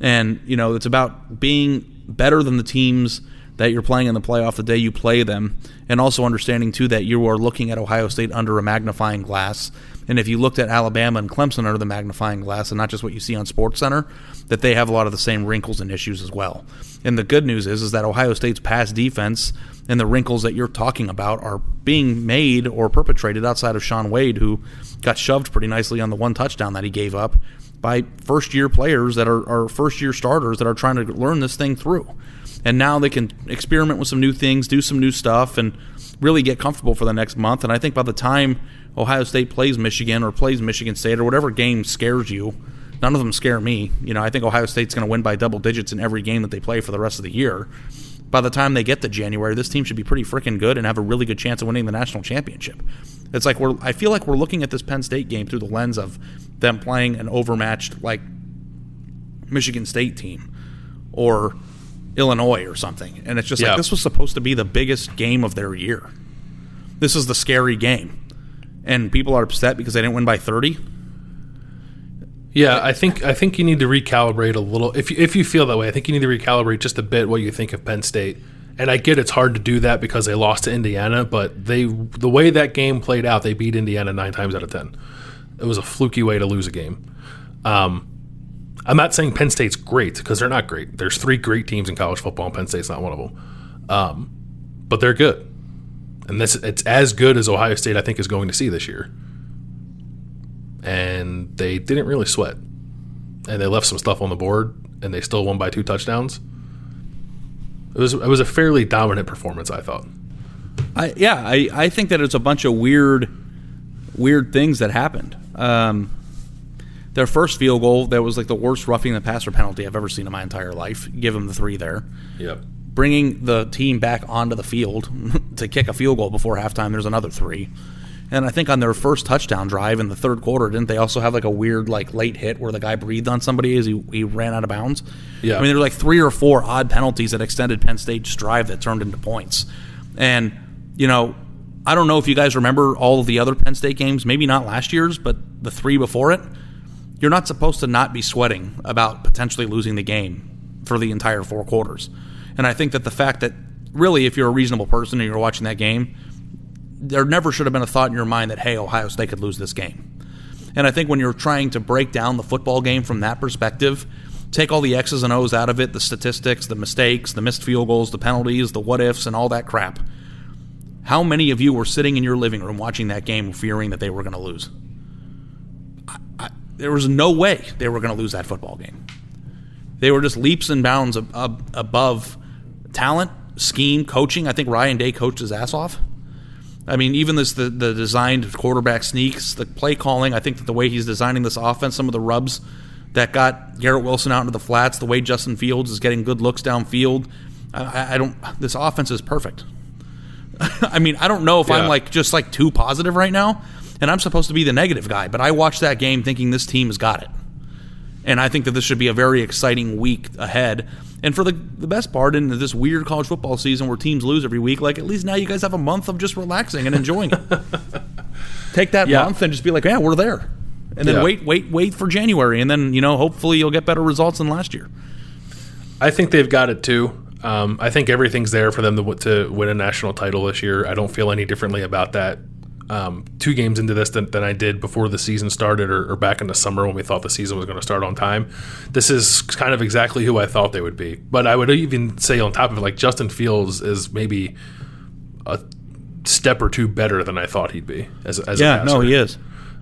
And you know, it's about being better than the teams that you're playing in the playoff the day you play them, and also understanding too that you are looking at Ohio State under a magnifying glass. And if you looked at Alabama and Clemson under the magnifying glass, and not just what you see on Sports Center, that they have a lot of the same wrinkles and issues as well. And the good news is, is that Ohio State's pass defense and the wrinkles that you're talking about are being made or perpetrated outside of Shaun Wade, who got shoved pretty nicely on the one touchdown that he gave up by first year players that are, are first year starters that are trying to learn this thing through. And now they can experiment with some new things, do some new stuff, and really get comfortable for the next month. And I think by the time Ohio State plays Michigan or plays Michigan State or whatever game scares you, none of them scare me. You know, I think Ohio State's going to win by double digits in every game that they play for the rest of the year. by the time they get to January, this team should be pretty freaking good and have a really good chance of winning the national championship. It's like we're I feel like we're looking at this Penn State game through the lens of them playing an overmatched like Michigan State team or Illinois or something. And it's just Yeah. like this was supposed to be the biggest game of their year. This is the scary game. And people are upset because they didn't win by 30. Yeah, I think I think you need to recalibrate a little. If you, if you feel that way, I think you need to recalibrate just a bit what you think of Penn State. And I get it's hard to do that because they lost to Indiana, but they the way that game played out, they beat Indiana nine times out of ten. It was a fluky way to lose a game. Um, I'm not saying Penn State's great because they're not great. There's three great teams in college football, and Penn State's not one of them. Um, but they're good, and this it's as good as Ohio State I think is going to see this year and they didn't really sweat. And they left some stuff on the board, and they still won by two touchdowns. It was it was a fairly dominant performance, I thought. I, yeah, I, I think that it's a bunch of weird, weird things that happened. Um, their first field goal, that was like the worst roughing the passer penalty I've ever seen in my entire life. Give them the three there. Yep. Bringing the team back onto the field to kick a field goal before halftime, there's another three. And I think on their first touchdown drive in the third quarter, didn't they also have like a weird like late hit where the guy breathed on somebody as he, he ran out of bounds? Yeah. I mean, there were like three or four odd penalties that extended Penn State's drive that turned into points. And, you know, I don't know if you guys remember all of the other Penn State games, maybe not last year's, but the three before it. You're not supposed to not be sweating about potentially losing the game for the entire four quarters. And I think that the fact that really, if you're a reasonable person and you're watching that game, there never should have been a thought in your mind that, hey, Ohio State could lose this game. And I think when you're trying to break down the football game from that perspective, take all the X's and O's out of it, the statistics, the mistakes, the missed field goals, the penalties, the what ifs, and all that crap. How many of you were sitting in your living room watching that game fearing that they were going to lose? There was no way they were going to lose that football game. They were just leaps and bounds ab- ab- above talent, scheme, coaching. I think Ryan Day coached his ass off. I mean, even this the, the designed quarterback sneaks, the play calling. I think that the way he's designing this offense, some of the rubs that got Garrett Wilson out into the flats, the way Justin Fields is getting good looks downfield. I, I don't. This offense is perfect. I mean, I don't know if I'm like just like too positive right now, and I'm supposed to be the negative guy, but I watched that game thinking this team has got it, and I think that this should be a very exciting week ahead. And for the the best part in this weird college football season where teams lose every week, like at least now you guys have a month of just relaxing and enjoying it. Take that Yeah. month and just be like, yeah, we're there, and then Yeah. wait, wait, wait for January, and then you know hopefully you'll get better results than last year. I think they've got it too. Um, I think everything's there for them to, to win a national title this year. I don't feel any differently about that. Um, two games into this than, than I did before the season started or, or back in the summer when we thought the season was going to start on time. This is kind of exactly who I thought they would be. But I would even say on top of it, like Justin Fields is maybe a step or two better than I thought he'd be as, as a Yeah, no, he is.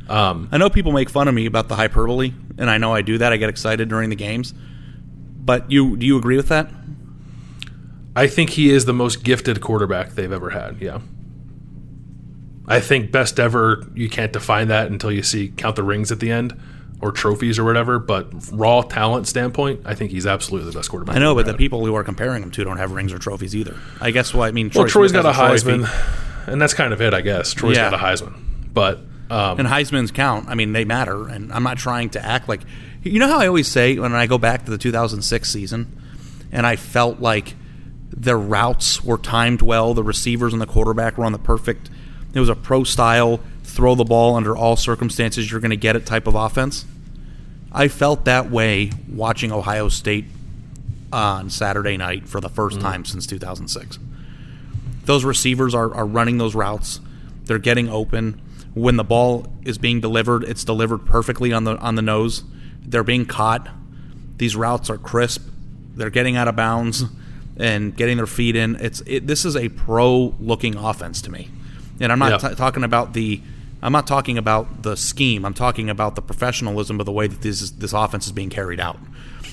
Um, I know people make fun of me about the hyperbole, and I know I do that. I get excited during the games. But you do you agree with that? I think he is the most gifted quarterback they've ever had. Yeah. I think best ever, you can't define that until you see count the rings at the end or trophies or whatever. But raw talent standpoint, I think he's absolutely the best quarterback. I know, but the people who are comparing him to don't have rings or trophies either. I guess what I mean. Well, Troy's got a. Heisman, and that's kind of it, I guess. Troy's Yeah. got a Heisman. But um, and Heisman's count. I mean, they matter, and I'm not trying to act like. You know how I always say when I go back to the 2006 season, and I felt like their routes were timed well, the receivers and the quarterback were on the perfect. It was a pro style throw the ball under all circumstances you're going to get it type of offense. I felt that way watching Ohio State on Saturday night for the 1st mm-hmm. time since 2006 those receivers are, are running those routes. They're getting open. When the ball is being delivered, it's delivered perfectly on the on the nose. They're being caught. These routes are crisp. They're getting out of bounds and getting their feet in. It's it, this is a pro looking offense to me. And I'm not Yeah. t- talking about the I'm not talking about the scheme. I'm talking about the professionalism of the way that this is, this offense is being carried out.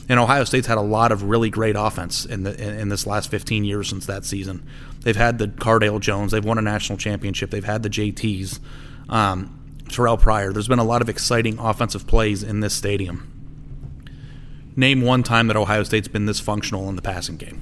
And Ohio State's had a lot of really great offense in the in, in this last 15 years since that season. They've had the Cardale Jones. They've won a national championship. They've had the JTs, um, Terrell Pryor. There's been a lot of exciting offensive plays in this stadium. Name one time that Ohio State's been this functional in the passing game.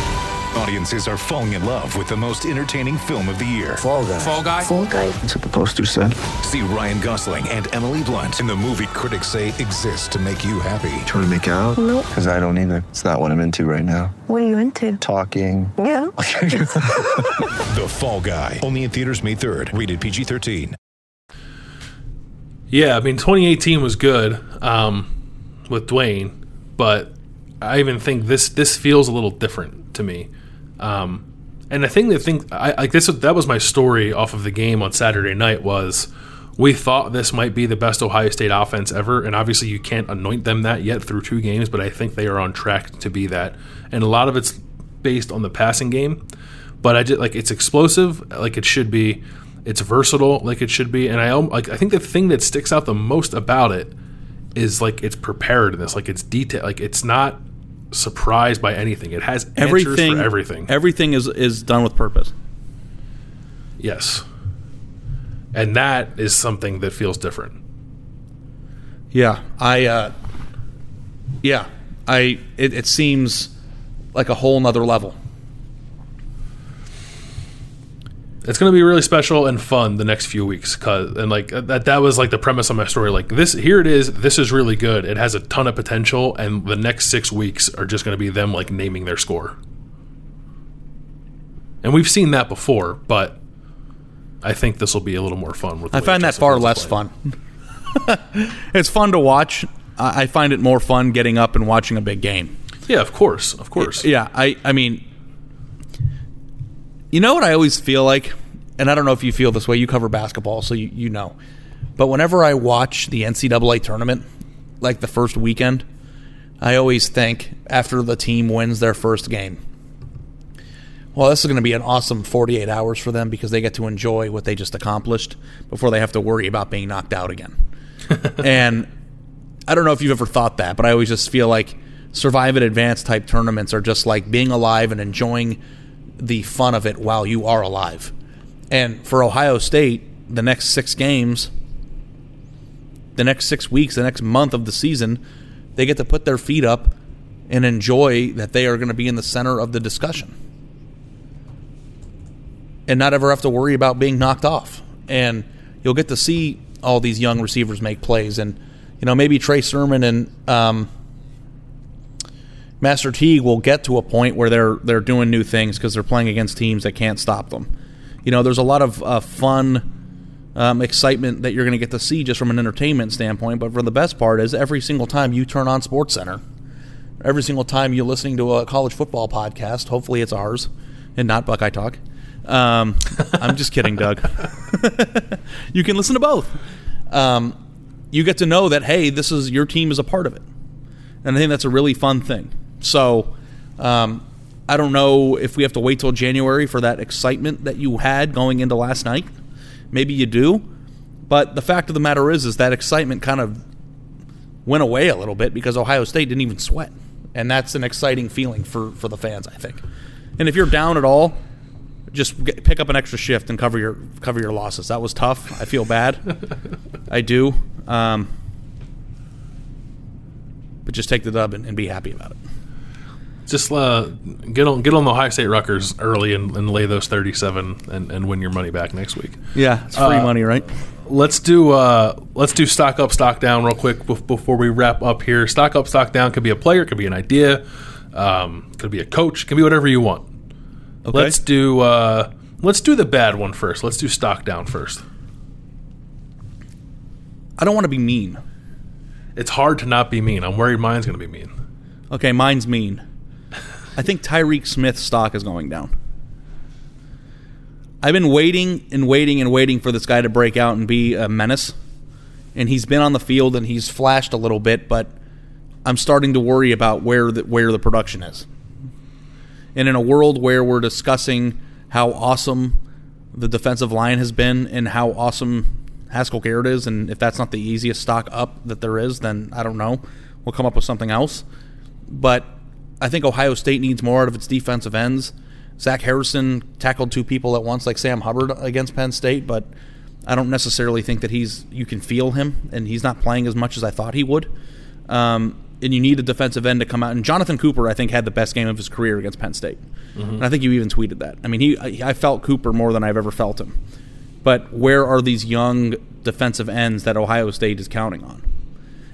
Audiences are falling in love with the most entertaining film of the year. Fall Guy. Fall Guy. Fall Guy. That's what the poster said. See Ryan Gosling and Emily Blunt in the movie critics say exists to make you happy. Trying to make it out? Nope. Because I don't either. It's not what I'm into right now. What are you into? Talking. Yeah. the Fall Guy. Only in theaters May 3rd. Rated PG 13. Yeah, I mean, 2018 was good um, with Dwayne, but I even think this this feels a little different to me. Um, and the thing that think I like this that was my story off of the game on Saturday night was we thought this might be the best Ohio State offense ever, and obviously you can't anoint them that yet through two games, but I think they are on track to be that. And a lot of it's based on the passing game, but I just like it's explosive, like it should be. It's versatile, like it should be, and I like. I think the thing that sticks out the most about it is like its preparedness, like it's detail, like it's not surprised by anything. It has everything. for everything. Everything is is done with purpose. Yes, and that is something that feels different. Yeah, I. Uh, yeah, I. It, it seems like a whole nother level. It's going to be really special and fun the next few weeks, cause and like uh, that that was like the premise of my story. Like this, here it is. This is really good. It has a ton of potential, and the next six weeks are just going to be them like naming their score. And we've seen that before, but I think this will be a little more fun. With I find that far less playing. fun. it's fun to watch. I I find it more fun getting up and watching a big game. Yeah, of course, of course. Yeah, I. I mean, you know what I always feel like, and I don't know if you feel this way. You cover basketball, so you you know. But whenever I watch the NCAA tournament, like the first weekend, I always think after the team wins their first game, well, this is going to be an awesome 48 hours for them because they get to enjoy what they just accomplished before they have to worry about being knocked out again. and I don't know if you've ever thought that, but I always just feel like survive and advance type tournaments are just like being alive and enjoying the fun of it while you are alive. And for Ohio State, the next six games, the next six weeks, the next month of the season, they get to put their feet up and enjoy that they are going to be in the center of the discussion and not ever have to worry about being knocked off. And you'll get to see all these young receivers make plays. And, you know, maybe Trey Sermon and um, Master Teague will get to a point where they're they're doing new things because they're playing against teams that can't stop them. You know, there's a lot of uh, fun, um, excitement that you're going to get to see just from an entertainment standpoint. But for the best part is every single time you turn on Sports Center, every single time you're listening to a college football podcast, hopefully it's ours and not Buckeye Talk. Um, I'm just kidding, Doug. you can listen to both. Um, you get to know that hey, this is your team is a part of it, and I think that's a really fun thing. So, um, I don't know if we have to wait till January for that excitement that you had going into last night. Maybe you do, but the fact of the matter is, is that excitement kind of went away a little bit because Ohio State didn't even sweat, and that's an exciting feeling for for the fans, I think. And if you're down at all, just get, pick up an extra shift and cover your cover your losses. That was tough. I feel bad. I do. Um, but just take the dub and, and be happy about it. Just uh, get on get on the Ohio State Rutgers early and, and lay those thirty seven and, and win your money back next week. Yeah, it's free Uh, money, right? Let's do uh, let's do stock up, stock down real quick before we wrap up here. Stock up, stock down could be a player, could be an idea, um, could be a coach, could be whatever you want. Okay. Let's do uh, let's do the bad one first. Let's do stock down first. I don't want to be mean. It's hard to not be mean. I'm worried mine's going to be mean. Okay, mine's mean. I think Tyreke Smith's stock is going down. I've been waiting and waiting and waiting for this guy to break out and be a menace. And he's been on the field and he's flashed a little bit, but I'm starting to worry about where the, where the production is. And in a world where we're discussing how awesome the defensive line has been and how awesome Haskell Garrett is, and if that's not the easiest stock up that there is, then I don't know. We'll come up with something else. But I think Ohio State needs more out of its defensive ends. Zach Harrison tackled two people at once, like Sam Hubbard against Penn State, but I don't necessarily think that he's. You can feel him, and he's not playing as much as I thought he would. Um, and you need a defensive end to come out. And Jonathan Cooper, I think, had the best game of his career against Penn State. Mhm. And I think you even tweeted that. I mean, he I I felt Cooper more than I've ever felt him. But where are these young defensive ends that Ohio State is counting on?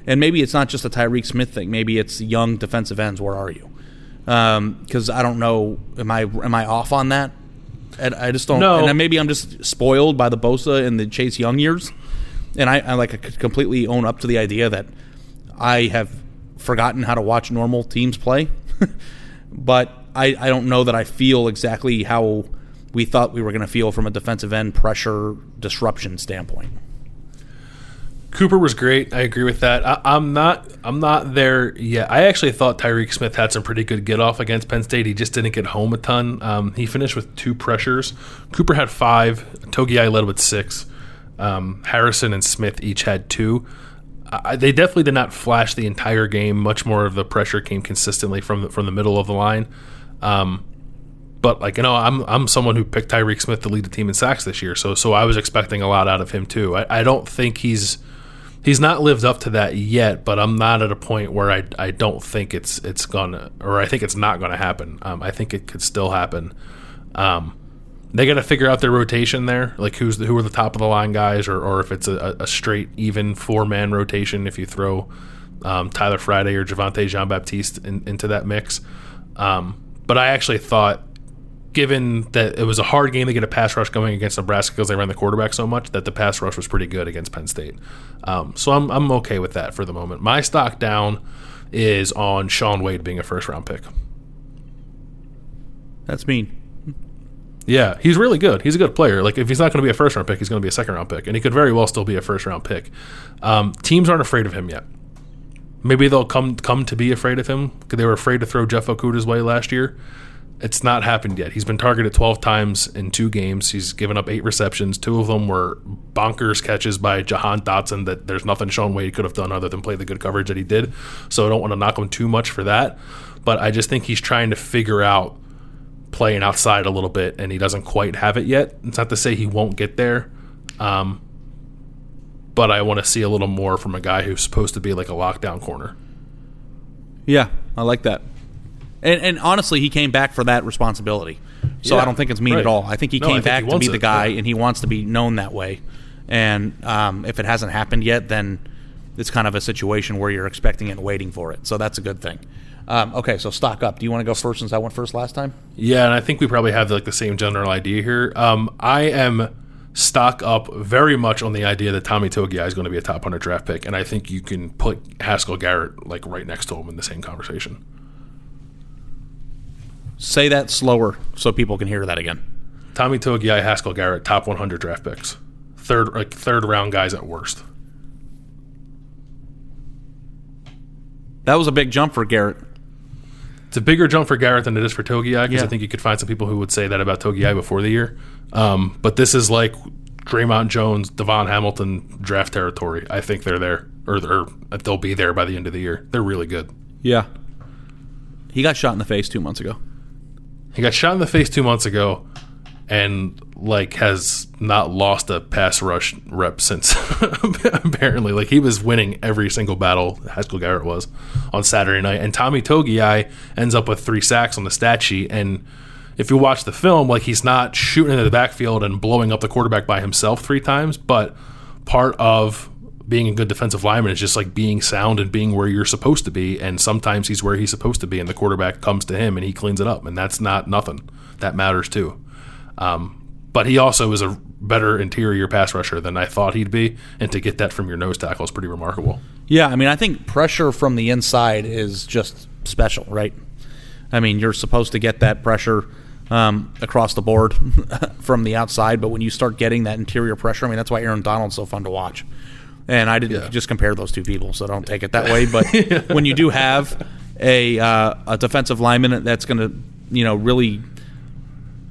And maybe it's not just a Tyreke Smith thing. Maybe it's young defensive ends. Where are you? Um, because I don't know. Am I am I off on that? And I just don't. No. And maybe I'm just spoiled by the Bosa and the Chase Young years. And I, I like I could completely own up to the idea that I have forgotten how to watch normal teams play. but I, I don't know that I feel exactly how we thought we were going to feel from a defensive end pressure disruption standpoint. Cooper was great. I agree with that. I, I'm not. I'm not there yet. I actually thought Tyreke Smith had some pretty good get off against Penn State. He just didn't get home a ton. Um, he finished with two pressures. Cooper had five. Togiai led with six. Um, Harrison and Smith each had two. I, they definitely did not flash the entire game. Much more of the pressure came consistently from the, from the middle of the line. Um, but like you know, I'm I'm someone who picked Tyreke Smith to lead the team in sacks this year, so so I was expecting a lot out of him too. I, I don't think he's he's not lived up to that yet, but I'm not at a point where I, I don't think it's it's gonna or I think it's not gonna happen. Um, I think it could still happen. Um, they got to figure out their rotation there, like who's the, who are the top of the line guys, or, or if it's a, a straight even four man rotation. If you throw um, Tyler Friday or Javontae Jean Baptiste in, into that mix, um, but I actually thought given that it was a hard game to get a pass rush going against Nebraska because they ran the quarterback so much, that the pass rush was pretty good against Penn State. Um, so I'm, I'm okay with that for the moment. My stock down is on Shaun Wade being a first round pick. That's mean. Yeah, he's really good. He's a good player. Like if he's not going to be a first round pick, he's going to be a second round pick, and he could very well still be a first round pick. Um, teams aren't afraid of him yet. Maybe they'll come come to be afraid of him because they were afraid to throw Jeff Okudah's way last year. It's not happened yet. He's been targeted 12 times in two games. He's given up eight receptions. Two of them were bonkers catches by Jahan Dotson that there's nothing Shaun Wade could have done other than play the good coverage that he did. So I don't want to knock him too much for that. But I just think he's trying to figure out playing outside a little bit, and he doesn't quite have it yet. It's not to say he won't get there, um, but I want to see a little more from a guy who's supposed to be like a lockdown corner. Yeah, I like that. And, and honestly, he came back for that responsibility. So Yeah, I don't think it's mean right. at all. I think he No, came think back he to be the guy, yeah. and he wants to be known that way. And um, if it hasn't happened yet, then it's kind of a situation where you're expecting it and waiting for it. So that's a good thing. Um, okay, so stock up. Do you want to go first since I went first last time? Yeah, and I think we probably have like the same general idea here. Um, I am stock up very much on the idea that Tommy Togiai is going to be a top hundred draft pick, and I think you can put Haskell Garrett like right next to him in the same conversation. Say that slower so people can hear that again. Tommy Togiai, Haskell Garrett, top 100 draft picks, third like third round guys at worst. That was a big jump for Garrett. It's a bigger jump for Garrett than it is for Togiai because Yeah. I think you could find some people who would say that about Togiai before the year. Um, but this is like Dre'Mont Jones, DaVon Hamilton draft territory. I think they're there, or, or they'll be there by the end of the year. They're really good. Yeah. He got shot in the face two months ago. He got shot in the face two months ago, and like has not lost a pass rush rep since. apparently, like he was winning every single battle. Haskell Garrett was on Saturday night, and Tommy Togiai ends up with three sacks on the stat sheet. And if you watch the film, like he's not shooting into the backfield and blowing up the quarterback by himself three times, but part of being a good defensive lineman is just like being sound and being where you're supposed to be. And sometimes he's where he's supposed to be, and the quarterback comes to him and he cleans it up, and that's not nothing. That matters too. Um, but he also is a better interior pass rusher than I thought he'd be, and to get that from your nose tackle is pretty remarkable. Yeah, I mean, I think pressure from the inside is just special, right? I mean, you're supposed to get that pressure um, across the board from the outside. But when you start getting that interior pressure, I mean, that's why Aaron Donald's so fun to watch. And I didn't just compare those two people, so don't take it that way. But when you do have a uh, a defensive lineman that's going to, you know, really,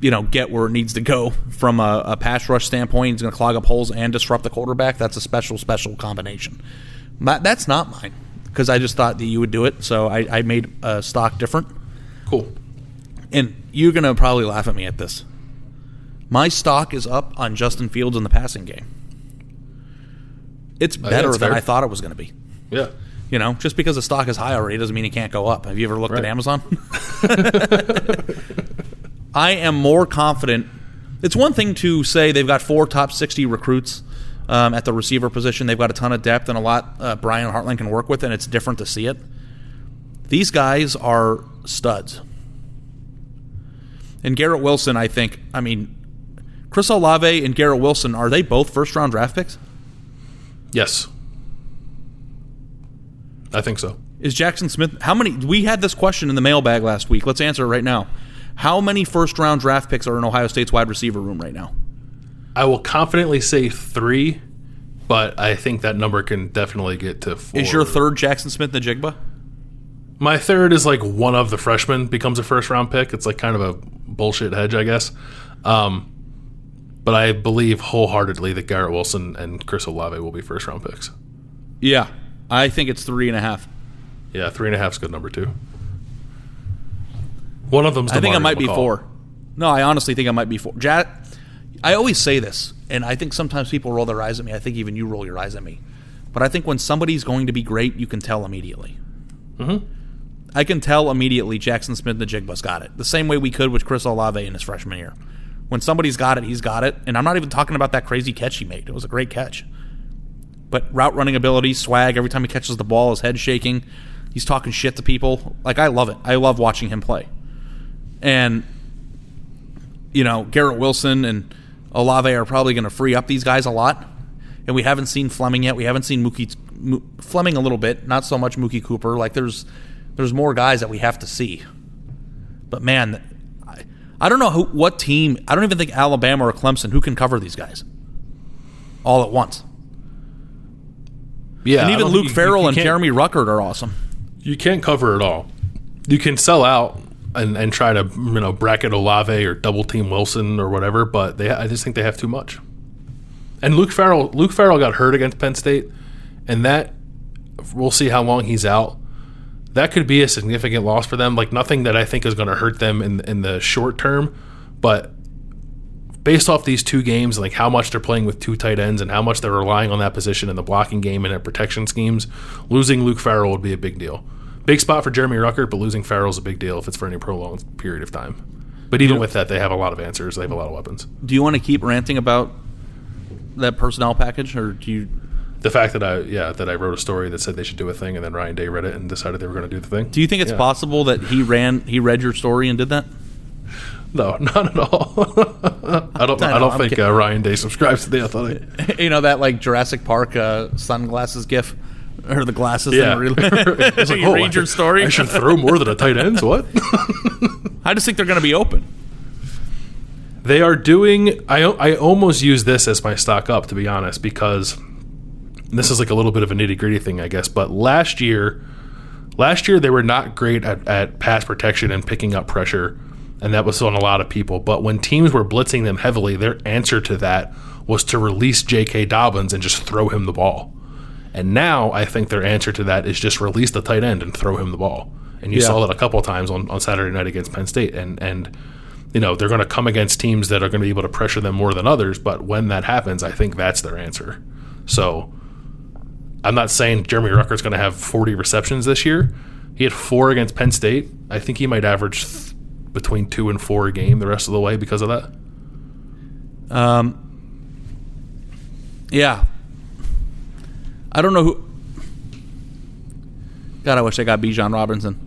you know, get where it needs to go from a, a pass rush standpoint, he's going to clog up holes and disrupt the quarterback. That's a special, special combination. My, that's not mine because I just thought that you would do it, so I, I made a stock different. Cool. And you're going to probably laugh at me at this. My stock is up on Justin Fields in the passing game. It's think better than fair. I thought it was going to be. Yeah. You know, just because the stock is high already doesn't mean it can't go up. Have you ever looked at Amazon? I am more confident. It's one thing to say they've got four top 60 recruits um, at the receiver position. They've got a ton of depth and a lot uh, Brian Hartline can work with, and it's different to see it. These guys are studs. And Garrett Wilson, I think, I mean, Chris Olave and Garrett Wilson, are they both first round draft picks? Yes. I think so. Is Jaxon Smith? How many? We had this question in the mailbag last week. Let's answer it right now. How many first round draft picks are in Ohio State's wide receiver room right now? I will confidently say three, but I think that number can definitely get to four. Is your third Jaxon Smith Njigba? My third is like one of the freshmen becomes a first round pick. It's like kind of a bullshit hedge, I guess. Um, but I believe wholeheartedly that Garrett Wilson and Chris Olave will be first round picks. Yeah, I think it's three and a half. Yeah, three and a half is good number two. One of them's. I think I DeMario might be four. No, I honestly think I might be four. Ja- I always say this, and I think sometimes people roll their eyes at me. I think even you roll your eyes at me. But I think when somebody's going to be great, you can tell immediately. Mhm. I can tell immediately Jaxon Smith Njigba's got it. The same way we could with Chris Olave in his freshman year. When somebody's got it, he's got it. And I'm not even talking about that crazy catch he made. It was a great catch. But route running ability, swag, every time he catches the ball, his head shaking. He's talking shit to people. Like, I love it. I love watching him play. And, you know, Garrett Wilson and Olave are probably going to free up these guys a lot. And we haven't seen Fleming yet. We haven't seen Mookie Mo- Fleming a little bit, not so much Mookie Cooper. Like there's there's more guys that we have to see. But man, I, don't know who what team. I don't even think Alabama or Clemson who can cover these guys all at once. Yeah, and even Luke you- Farrell you and Jeremy Ruckert are awesome. You can't cover it all. You can sell out and, and try to you know bracket Olave or double team Wilson or whatever, but they I just think they have too much. And Luke Farrell Luke Farrell got hurt against Penn State, and that we'll see how long he's out. That could be a significant loss for them. Like nothing that I think is going to hurt them in in the short term, but based off these two games, like how much they're playing with two tight ends and how much they're relying on that position in the blocking game and their protection schemes, losing Luke Farrell would be a big deal. Big spot for Jeremy Ruckert, but losing Farrell is a big deal if it's for any prolonged period of time. But even with that, they have a lot of answers. They have a lot of weapons. Do you want to keep ranting about that personnel package, or do you? The fact that I yeah that I wrote a story that said they should do a thing, and then Ryan Day read it and decided they were going to do the thing. Do you think it's Yeah. possible that he ran, he read your story and did that? No, not at all. I don't. I I, don't I'm think uh, Ryan Day subscribes to the Athletic. you know that like Jurassic Park uh, sunglasses gif, or the glasses. Yeah. really? It's like, you oh, read your I- story. I should throw more than a tight end. What? I just think they're going to be open. They are doing. I I almost use this as my stock up to be honest because this is like a little bit of a nitty gritty thing, I guess. But last year, last year they were not great at, at pass protection and picking up pressure, and that was on a lot of people. But when teams were blitzing them heavily, their answer to that was to release J.K. Dobbins and just throw him the ball. And now I think their answer to that is just release the tight end and throw him the ball. And you Yeah. saw that a couple of times on, on Saturday night against Penn State. And and you know, they're going to come against teams that are going to be able to pressure them more than others, but when that happens, I think that's their answer. So I'm not saying Jeremy Ruckert's going to have 40 receptions this year. He had four against Penn State. I think he might average th- between two and four a game the rest of the way because of that. Um, yeah. I don't know who. God, I wish I got Bijan Robinson.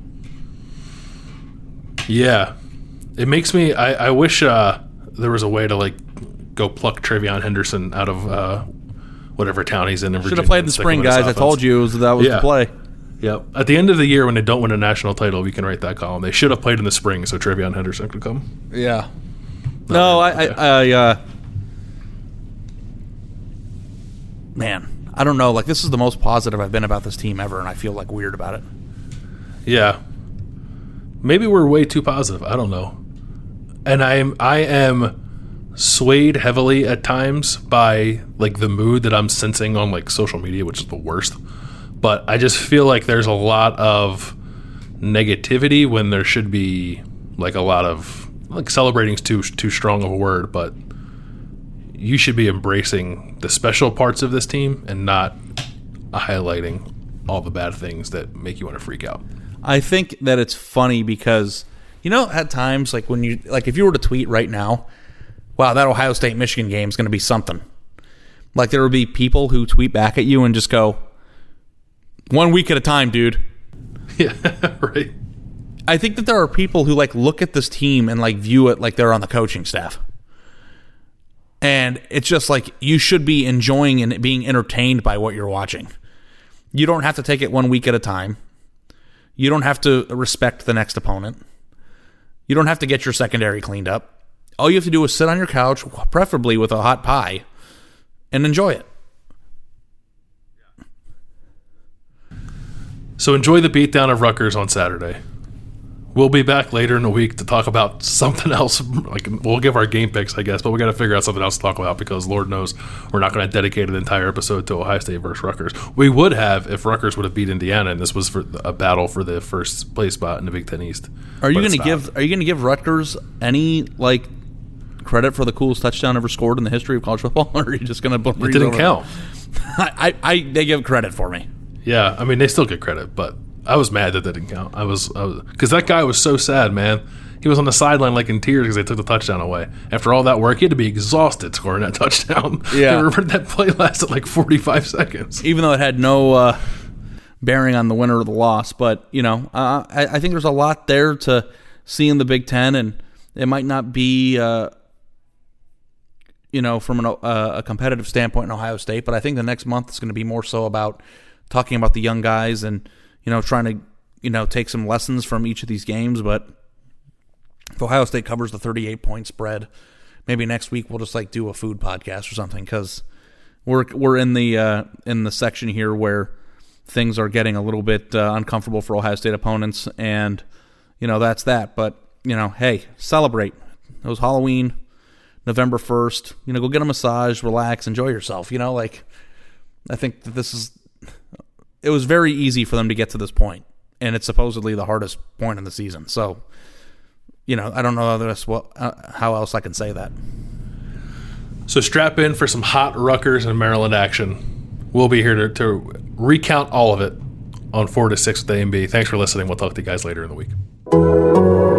Yeah, it makes me. I, I wish uh, there was a way to like go pluck TreVeyon Henderson out of uh, whatever town he's in. in Should have played in the spring, him in this guys. I told you was, that was Yeah. the play. Yep. At the end of the year, when they don't win a national title, we can write that column. They should have played in the spring, so TreVeyon Henderson could come. Yeah. No, I, I, I uh, man, I don't know. Like this is the most positive I've been about this team ever, and I feel like weird about it. Yeah. Maybe we're way too positive. I don't know. And I am I am swayed heavily at times by like the mood that I'm sensing on like social media, which is the worst. But I just feel like there's a lot of negativity when there should be like a lot of like celebrating is too too strong of a word, but you should be embracing the special parts of this team and not highlighting all the bad things that make you want to freak out. I think that it's funny because you know at times like when you like if you were to tweet right now, wow, that Ohio State Michigan game is going to be something. Like there will be people who tweet back at you and just go one week at a time, dude. Yeah, right. I think that there are people who like look at this team and like view it like they're on the coaching staff. And it's just like you should be enjoying and being entertained by what you're watching. You don't have to take it one week at a time. You don't have to respect the next opponent. You don't have to get your secondary cleaned up. All you have to do is sit on your couch, preferably with a hot pie, and enjoy it. So enjoy the beatdown of Rutgers on Saturday. We'll be back later in the week to talk about something else. Like we'll give our game picks, I guess, but we got to figure out something else to talk about because Lord knows we're not going to dedicate an entire episode to Ohio State versus Rutgers. We would have if Rutgers would have beat Indiana, and this was for a battle for the first place spot in the Big Ten East. Are you going to give Are you going to give Rutgers any like credit for the coolest touchdown ever scored in the history of college football, or are you just going to? It didn't count. I, I, I they give credit for me. Yeah, I mean they still get credit, but I was mad that that didn't count. I was because that guy was so sad, man. He was on the sideline like in tears because they took the touchdown away. After all that work, he had to be exhausted scoring that touchdown. Yeah. I remember that play lasted like forty five seconds. even though it had no uh, bearing on the winner or the loss. But you know, uh, I, I think there's a lot there to see in the Big Ten, and it might not be, uh, you know, from an, uh, a competitive standpoint in Ohio State. But I think the next month is going to be more so about talking about the young guys and you know trying to you know take some lessons from each of these games. But if Ohio State covers the 38 point spread, maybe next week we'll just like do a food podcast or something because we're we're in the uh, in the section here where things are getting a little bit uh, uncomfortable for Ohio State opponents, and you know that's that. But you know, hey, celebrate. It was Halloween, November first. You know, go get a massage, relax, enjoy yourself. You know, like I think that this is. It was very easy for them to get to this point, and it's supposedly the hardest point in the season. So, you know, I don't know how, this, uh, how else I can say that. So strap in for some hot Rutgers and Maryland action. We'll be here to, to recount all of it on four to six with A and B. Thanks for listening. We'll talk to you guys later in the week.